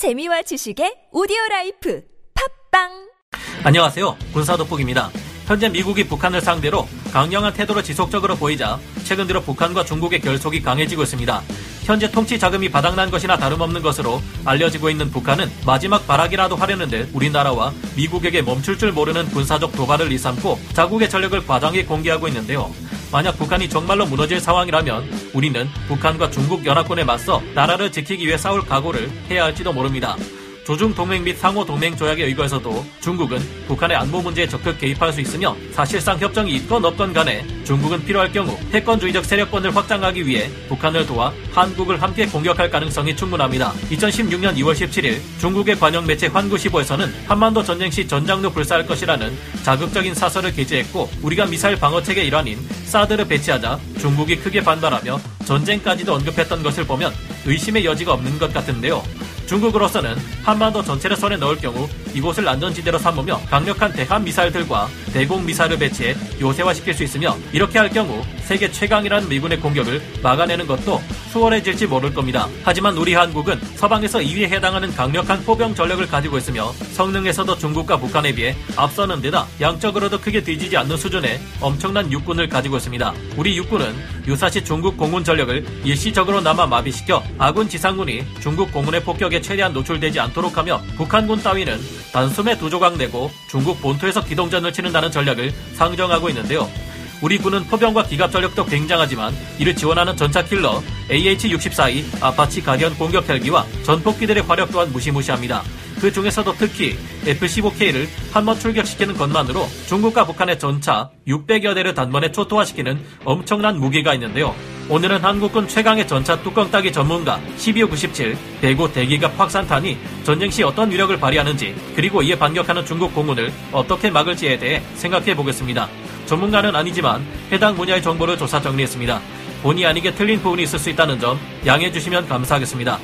재미와 지식의 오디오 라이프 팟빵 안녕하세요. 군사 돋보기입니다. 현재 미국이 북한을 상대로 강경한 태도를 지속적으로 보이자 최근 들어 북한과 중국의 결속이 강해지고 있습니다. 현재 통치 자금이 바닥난 것이나 다름없는 것으로 알려지고 있는 북한은 마지막 발악이라도 하려는 듯 우리나라와 미국에게 멈출 줄 모르는 군사적 도발을 일삼고 자국의 전력을 과장히 공개하고 있는데요. 만약 북한이 정말로 무너질 상황이라면 우리는 북한과 중국 연합군에 맞서 나라를 지키기 위해 싸울 각오를 해야 할지도 모릅니다. 조중 동맹 및 상호 동맹 조약에 의거해서도 중국은 북한의 안보 문제에 적극 개입할 수 있으며 사실상 협정이 있건 없건 간에 중국은 필요할 경우 패권주의적 세력권을 확장하기 위해 북한을 도와 한국을 함께 공격할 가능성이 충분합니다. 2016년 2월 17일 중국의 관영 매체 환구시보에서는 한반도 전쟁 시 전장도 불사할 것이라는 자극적인 사설을 게재했고 우리가 미사일 방어 체계 일환인 사드를 배치하자 중국이 크게 반발하며 전쟁까지도 언급했던 것을 보면 의심의 여지가 없는 것 같은데요. 중국으로서는 한반도 전체를 손에 넣을 경우 이곳을 안전지대로 삼으며 강력한 대함 미사일들과 대공 미사일을 배치해 요새화시킬 수 있으며 이렇게 할 경우 세계 최강이라는 미군의 공격을 막아내는 것도 수월해질지 모를 겁니다. 하지만 우리 한국은 서방에서 2위에 해당하는 강력한 포병 전력을 가지고 있으며 성능에서도 중국과 북한에 비해 앞서는 데다 양적으로도 크게 뒤지지 않는 수준의 엄청난 육군을 가지고 있습니다. 우리 육군은 유사시 중국 공군 전력을 일시적으로나마 마비시켜 아군 지상군이 중국 공군의 폭격에 최대한 노출되지 않도록 하며 북한군 따위는 단숨에 두 조각 내고 중국 본토에서 기동전을 치른다는 전략을 상정하고 있는데요. 우리 군은 포병과 기갑 전력도 굉장하지만 이를 지원하는 전차 킬러 AH-64E 아파치 가디언 공격 헬기와 전폭기들의 화력 또한 무시무시합니다. 그 중에서도 특히 F-15K를 한 번 출격시키는 것만으로 중국과 북한의 전차 600여 대를 단번에 초토화시키는 엄청난 무기가 있는데요. 오늘은 한국군 최강의 전차 뚜껑 따기 전문가 12호97 대고 대기갑 확산탄이 전쟁 시 어떤 위력을 발휘하는지 그리고 이에 반격하는 중국 공군을 어떻게 막을지에 대해 생각해 보겠습니다. 전문가는 아니지만 해당 분야의 정보를 조사 정리했습니다. 본의 아니게 틀린 부분이 있을 수 있다는 점 양해해 주시면 감사하겠습니다.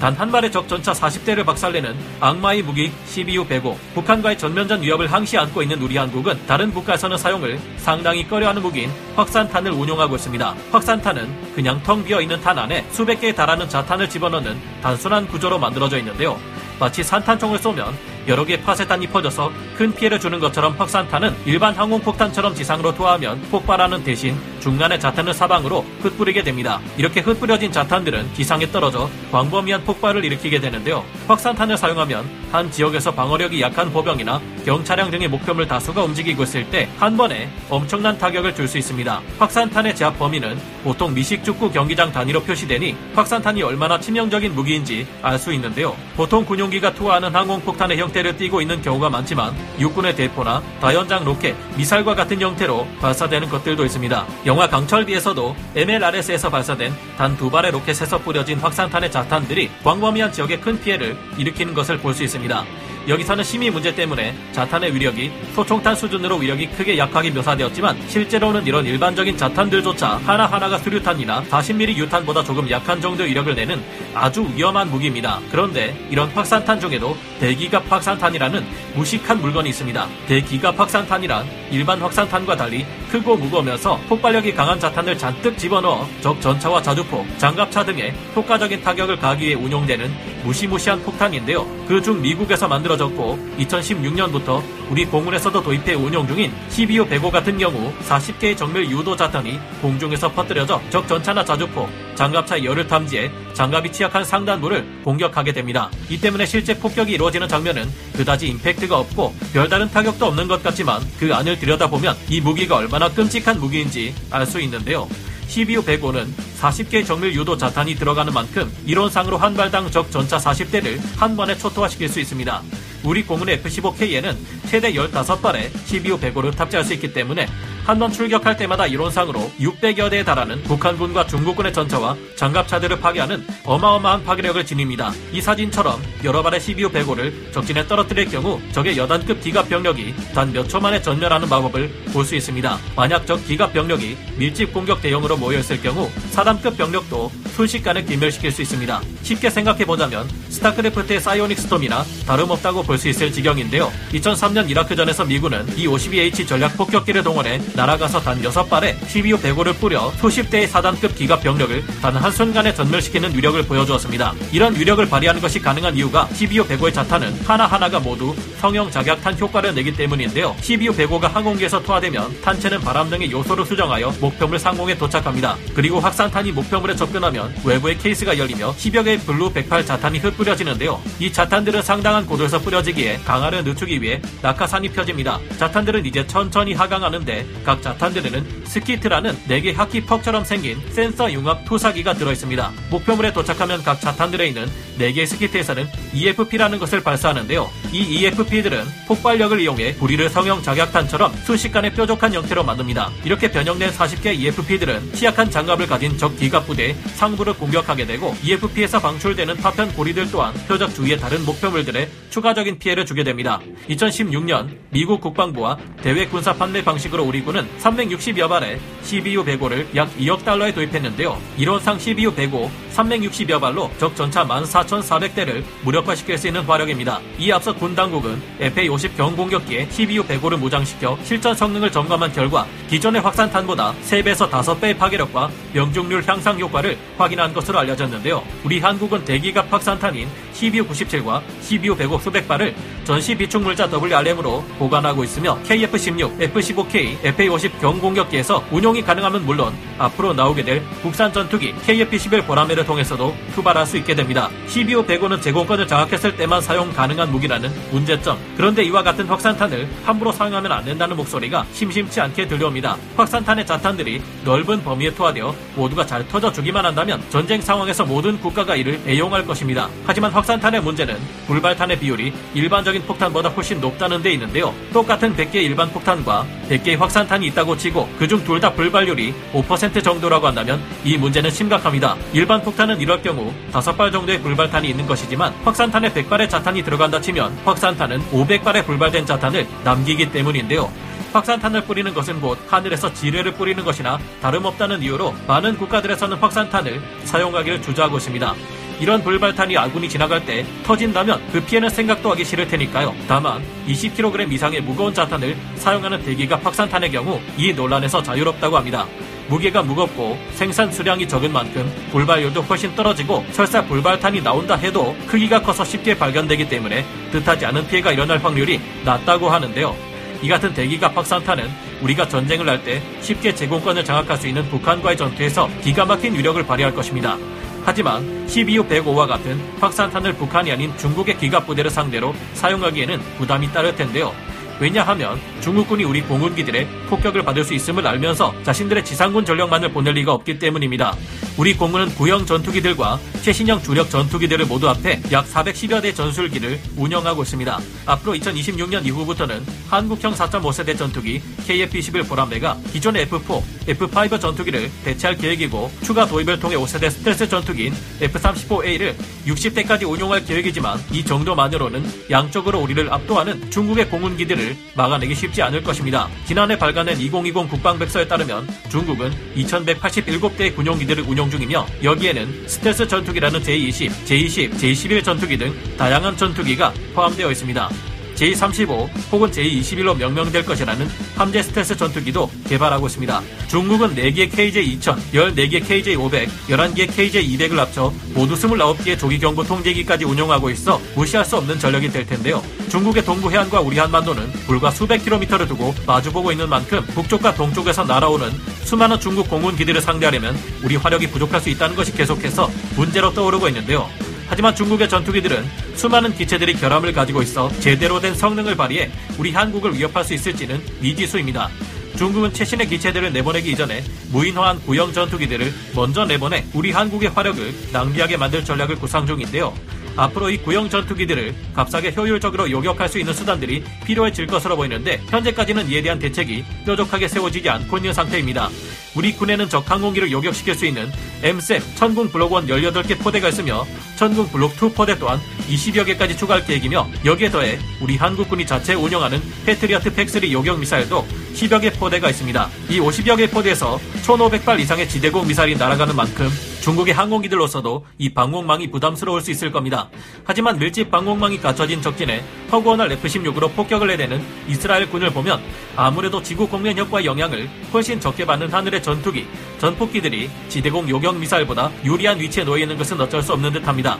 단 한 발의 적 전차 40대를 박살내는 악마의 무기 12hu 105 북한과의 전면전 위협을 항시 안고 있는 우리 한국은 다른 국가에서는 사용을 상당히 꺼려하는 무기인 확산탄을 운용하고 있습니다. 확산탄은 그냥 텅 비어 있는 탄 안에 수백 개에 달하는 자탄을 집어넣는 단순한 구조로 만들어져 있는데요. 마치 산탄총을 쏘면 여러 개의 파쇄탄이 퍼져서 큰 피해를 주는 것처럼 확산탄은 일반 항공폭탄처럼 지상으로 투하하면 폭발하는 대신 중간에 자탄을 사방으로 흩뿌리게 됩니다. 이렇게 흩뿌려진 자탄들은 기상에 떨어져 광범위한 폭발을 일으키게 되는데요. 확산탄을 사용하면 한 지역에서 방어력이 약한 보병이나 경차량 등의 목표물 다수가 움직이고 있을 때 한 번에 엄청난 타격을 줄 수 있습니다. 확산탄의 제압 범위는 보통 미식축구 경기장 단위로 표시되니 확산탄이 얼마나 치명적인 무기인지 알 수 있는데요. 보통 군용기가 투하하는 항공폭탄의 형태를 띠고 있는 경우가 많지만 육군의 대포나 다연장 로켓, 미사일과 같은 형태로 발사되는 것들도 있습니다. 영화 강철비에서도 MLRS에서 발사된 단 두 발의 로켓에서 뿌려진 확산탄의 자탄들이 광범위한 지역에 큰 피해를 일으키는 것을 볼 수 있습니다. 여기서는 심의 문제 때문에 자탄의 위력이 소총탄 수준으로 위력이 크게 약하게 묘사되었지만 실제로는 이런 일반적인 자탄들조차 하나하나가 수류탄이나 40mm 유탄보다 조금 약한 정도의 위력을 내는 아주 위험한 무기입니다. 그런데 이런 확산탄 중에도 대기갑 확산탄이라는 무식한 물건이 있습니다. 대기갑 확산탄이란 일반 확산탄과 달리 크고 무거우면서 폭발력이 강한 자탄을 잔뜩 집어넣어 적 전차와 자주포, 장갑차 등의 효과적인 타격을 가하기 위해 운용되는 무시무시한 폭탄인데요. 그중 미국에서 만들어 졌고 2016년부터 우리 공군에서도 도입해 운용 중인 12호 105 같은 경우 40개의 정밀 유도 자탄이 공중에서 퍼뜨려져 적 전차나 자주포, 장갑차 열을 탐지해 장갑이 취약한 상단부를 공격하게 됩니다. 이 때문에 실제 폭격이 이루어지는 장면은 그다지 임팩트가 없고 별다른 타격도 없는 것 같지만 그 안을 들여다보면 이 무기가 얼마나 끔찍한 무기인지 알 수 있는데요. 12호 105는 40개의 정밀 유도 자탄이 들어가는 만큼 이론상으로 한 발당 적 전차 40대를 한 번에 초토화시킬 수 있습니다. 우리 공군의 F-15K에는 최대 15발의 12호 105를 탑재할 수 있기 때문에 한 번 출격할 때마다 이론상으로 600여 대에 달하는 북한군과 중국군의 전차와 장갑차들을 파괴하는 어마어마한 파괴력을 지닙니다. 이 사진처럼 여러 발의 12호 105를 적진에 떨어뜨릴 경우 적의 여단급 기갑 병력이 단 몇 초 만에 전멸하는 마법을 볼 수 있습니다. 만약 적 기갑 병력이 밀집 공격 대형으로 모여있을 경우 사단급 병력도 순식간에 궤멸시킬 수 있습니다. 쉽게 생각해보자면 스타크래프트의 사이오닉 스톰이나 다름없다고 볼 수 있을 지경인데요. 2003년 이라크전에서 미군은 B-52H 전략 폭격기를 동원해 날아가서 단 6발의 CBU-105를 뿌려 수십 대의 사단급 기갑 병력을 단 한순간에 전멸시키는 위력을 보여주었습니다. 이런 위력을 발휘하는 것이 가능한 이유가 CBU-105의 자탄은 하나하나가 모두 성형 작약탄 효과를 내기 때문인데요. CBU-105가 항공기에서 투하되면 탄체는 바람 등의 요소를 수정하여 목표물 상공에 도착합니다. 그리고 확산탄이 목표물에 접근하면 외부의 케이스가 열리며 10여 개의 BLU-108 자탄이 흩뿌려지는데요. 이 자탄들은 상당한 고도에서 뿌려지기에 강하를 늦추기 위해 낙하산이 펴집니다. 자탄들은 이제 천천히 하강하는데 각 자탄들에는 스키트라는 4개 하키 퍽처럼 생긴 센서 융합 투사기가 들어있습니다. 목표물에 도착하면 각 자탄들에 있는 4개의 스키트에서는 EFP라는 것을 발사하는데요. 이 EFP들은 폭발력을 이용해 구리를 성형 작약탄처럼 순식간에 뾰족한 형태로 만듭니다. 이렇게 변형된 40개 EFP들은 취약한 장갑을 가진 적 기갑 부대의 상부를 공격하게 되고 EFP에서 방출되는 파편 고리들 또한 표적 주위의 다른 목표물들에 추가적인 피해를 주게 됩니다. 2016년 미국 국방부와 대외 군사 판매 방식으로 우리 군은 360여 발의 CBU 105를 약 2억 달러에 도입했는데요. 이론상 CBU 105 360여 발로 적 전차 14,400대를 무력화시킬 수 있는 화력입니다. 이 앞서 군 당국은 FA-50 경공격기에 CBU 105를 무장시켜 실전 성능을 점검한 결과 기존의 확산탄보다 3배에서 5배의 파괴력과 명중률 향상 효과를 확인한 것으로 알려졌는데요. 우리 한국은 대기갑 확산탄인 CBU-97과 CBU-105 수백 발을 전시 비축물자 WRM으로 보관하고 있으며 KF-16, F-15K, FA-50 경공격기에서 운용이 가능하면 물론 앞으로 나오게 될 국산 전투기 KF-11 보라매를 통해서도 투발할 수 있게 됩니다. CBU-105는 제공권을 장악했을 때만 사용 가능한 무기라는 문제점. 그런데 이와 같은 확산탄을 함부로 사용하면 안 된다는 목소리가 심심치 않게 들려옵니다. 확산탄의 자탄들이 넓은 범위에 투하되어 모두가 잘 터져 주기만 한다면 전쟁 상황에서 모든 국가가 이를 애용할 것입니다. 하지만 확 산탄의 문제는 불발탄의 비율이 일반적인 폭탄보다 훨씬 높다는 데 있는데요. 똑같은 100개 일반 폭탄과 100개의 확산탄이 있다고 치고 그중 둘 다 불발률이 5% 정도라고 한다면 이 문제는 심각합니다. 일반 폭탄은 이럴 경우 5발 정도의 불발탄이 있는 것이지만 확산탄에 100발의 자탄이 들어간다 치면 확산탄은 500발의 불발된 자탄을 남기기 때문인데요. 확산탄을 뿌리는 것은 곧 하늘에서 지뢰를 뿌리는 것이나 다름없다는 이유로 많은 국가들에서는 확산탄을 사용하기를 주저하고 있습니다. 이런 불발탄이 아군이 지나갈 때 터진다면 그 피해는 생각도 하기 싫을 테니까요. 다만 20kg 이상의 무거운 자탄을 사용하는 대기가 확산탄의 경우 이 논란에서 자유롭다고 합니다. 무게가 무겁고 생산 수량이 적은 만큼 불발률도 훨씬 떨어지고 설사 불발탄이 나온다 해도 크기가 커서 쉽게 발견되기 때문에 뜻하지 않은 피해가 일어날 확률이 낮다고 하는데요. 이 같은 대기갑 확산탄은 우리가 전쟁을 할 때 쉽게 제공권을 장악할 수 있는 북한과의 전투에서 기가 막힌 위력을 발휘할 것입니다. 하지만 12호 105와 같은 확산탄을 북한이 아닌 중국의 기갑 부대를 상대로 사용하기에는 부담이 따를 텐데요. 왜냐하면 중국군이 우리 공군기들의 폭격을 받을 수 있음을 알면서 자신들의 지상군 전력만을 보낼 리가 없기 때문입니다. 우리 공군은 구형 전투기들과 최신형 주력 전투기들을 모두 합해 약 410여 대 전술기를 운영하고 있습니다. 앞으로 2026년 이후부터는 한국형 4.5세대 전투기 KF-21 보람대가 기존의 F4, F5 전투기를 대체할 계획이고 추가 도입을 통해 5세대 스텔스 전투기인 F-35A를 60대까지 운용할 계획이지만 이 정도만으로는 양쪽으로 우리를 압도하는 중국의 공군기들을 막아내기 쉽지 않을 것입니다. 지난해 발간된 2020 국방백서에 따르면 중국은 2187대의 군용기들을 운용 중이며 여기에는 스텔스 전투기라는 제20, 제20, 제21 전투기 등 다양한 전투기가 포함되어 있습니다. 제35 혹은 제21로 명명될 것이라는 함재 스텔스 전투기도 개발하고 있습니다. 중국은 4개의 KJ-2000, 14개의 KJ-500, 11개의 KJ-200을 합쳐 모두 29개의 조기 경보 통제기까지 운용하고 있어 무시할 수 없는 전력이 될 텐데요. 중국의 동부 해안과 우리 한반도는 불과 수백 킬로미터를 두고 마주보고 있는 만큼 북쪽과 동쪽에서 날아오는 수많은 중국 공군기들을 상대하려면 우리 화력이 부족할 수 있다는 것이 계속해서 문제로 떠오르고 있는데요. 하지만 중국의 전투기들은 수많은 기체들이 결함을 가지고 있어 제대로 된 성능을 발휘해 우리 한국을 위협할 수 있을지는 미지수입니다. 중국은 최신의 기체들을 내보내기 이전에 무인화한 구형 전투기들을 먼저 내보내 우리 한국의 화력을 낭비하게 만들 전략을 구상 중인데요. 앞으로 이 구형 전투기들을 값싸게 효율적으로 요격할 수 있는 수단들이 필요해질 것으로 보이는데 현재까지는 이에 대한 대책이 뾰족하게 세워지지 않고 있는 상태입니다. 우리 군에는 적 항공기를 요격시킬 수 있는 MSEP 천궁 블록 1 18개 포대가 있으며 천궁 블록 2 포대 또한 20여 개까지 추가할 계획이며 여기에 더해 우리 한국군이 자체 운영하는 패트리어트 팩3 요격 미사일도 10여 개 포대가 있습니다. 이 50여 개 포대에서 1,500발 이상의 지대공 미사일이 날아가는 만큼 중국의 항공기들로서도 이 방공망이 부담스러울 수 있을 겁니다. 하지만 밀집 방공망이 갖춰진 적진에 허구원할 F-16으로 폭격을 해대는 이스라엘 군을 보면 아무래도 지구 공면력과 영향을 훨씬 적게 받는 하늘의 전투기, 전폭기들이 지대공 요격 미사일보다 유리한 위치에 놓여 있는 것은 어쩔 수 없는 듯합니다.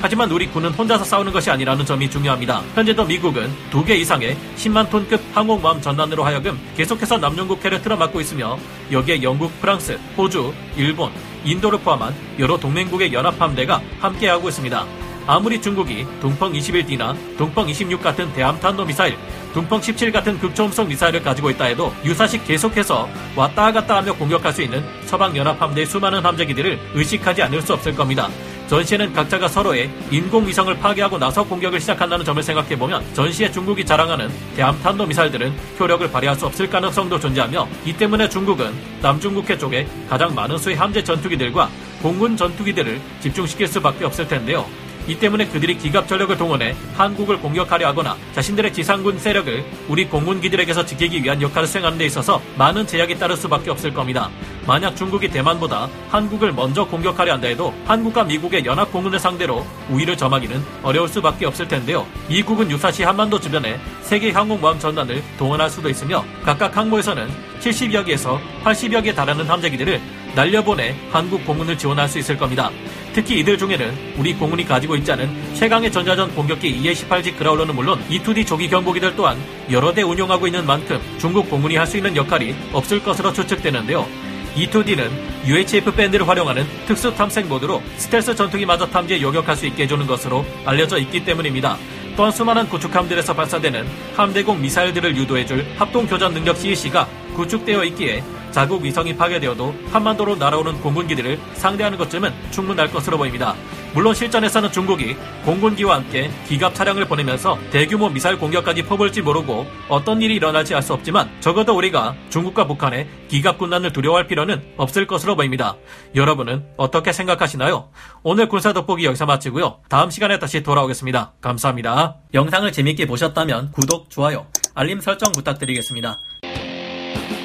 하지만 우리 군은 혼자서 싸우는 것이 아니라는 점이 중요합니다. 현재도 미국은 두 개 이상의 10만 톤급 항공모함 전단으로 하여금 계속해서 남중국해를 틀어막고 있으며 여기에 영국, 프랑스, 호주, 일본, 인도를 포함한 여러 동맹국의 연합함대가 함께하고 있습니다. 아무리 중국이 동펑 21D나 동펑 26 같은 대함탄도 미사일, 동펑 17 같은 극초음속 미사일을 가지고 있다 해도 유사시 계속해서 왔다 갔다 하며 공격할 수 있는 서방 연합함대의 수많은 함재기들을 의식하지 않을 수 없을 겁니다. 전시에는 각자가 서로의 인공위성을 파괴하고 나서 공격을 시작한다는 점을 생각해보면 전시에 중국이 자랑하는 대함탄도 미사일들은 효력을 발휘할 수 없을 가능성도 존재하며 이 때문에 중국은 남중국해 쪽에 가장 많은 수의 함재 전투기들과 공군 전투기들을 집중시킬 수밖에 없을 텐데요. 이 때문에 그들이 기갑 전력을 동원해 한국을 공격하려 하거나 자신들의 지상군 세력을 우리 공군기들에게서 지키기 위한 역할을 수행하는 데 있어서 많은 제약이 따를 수밖에 없을 겁니다. 만약 중국이 대만보다 한국을 먼저 공격하려 한다 해도 한국과 미국의 연합 공군을 상대로 우위를 점하기는 어려울 수밖에 없을 텐데요. 미국은 유사시 한반도 주변에 세계 항공모함 전단을 동원할 수도 있으며 각각 항모에서는 70여 개에서 80여 개 달하는 함재기들을 날려보내 한국 공군을 지원할 수 있을 겁니다. 특히 이들 중에는 우리 공군이 가지고 있지 않은 최강의 전자전 공격기 EA-18G 그라울러는 물론 E2D 조기 경보기들 또한 여러 대 운용하고 있는 만큼 중국 공군이 할 수 있는 역할이 없을 것으로 추측되는데요. E2D는 UHF 밴드를 활용하는 특수 탐색 모드로 스텔스 전투기 마저 탐지해 요격할 수 있게 해주는 것으로 알려져 있기 때문입니다. 또한 수많은 구축함들에서 발사되는 함대공 미사일들을 유도해줄 합동교전 능력 CEC가 구축되어 있기에 자국 위성이 파괴되어도 한반도로 날아오는 공군기들을 상대하는 것쯤은 충분할 것으로 보입니다. 물론 실전에서는 중국이 공군기와 함께 기갑 차량을 보내면서 대규모 미사일 공격까지 퍼볼지 모르고 어떤 일이 일어날지 알 수 없지만 적어도 우리가 중국과 북한의 기갑 군단을 두려워할 필요는 없을 것으로 보입니다. 여러분은 어떻게 생각하시나요? 오늘 군사 돋보기 여기서 마치고요. 다음 시간에 다시 돌아오겠습니다. 감사합니다. 영상을 재밌게 보셨다면 구독, 좋아요, 알림 설정 부탁드리겠습니다. Thank you.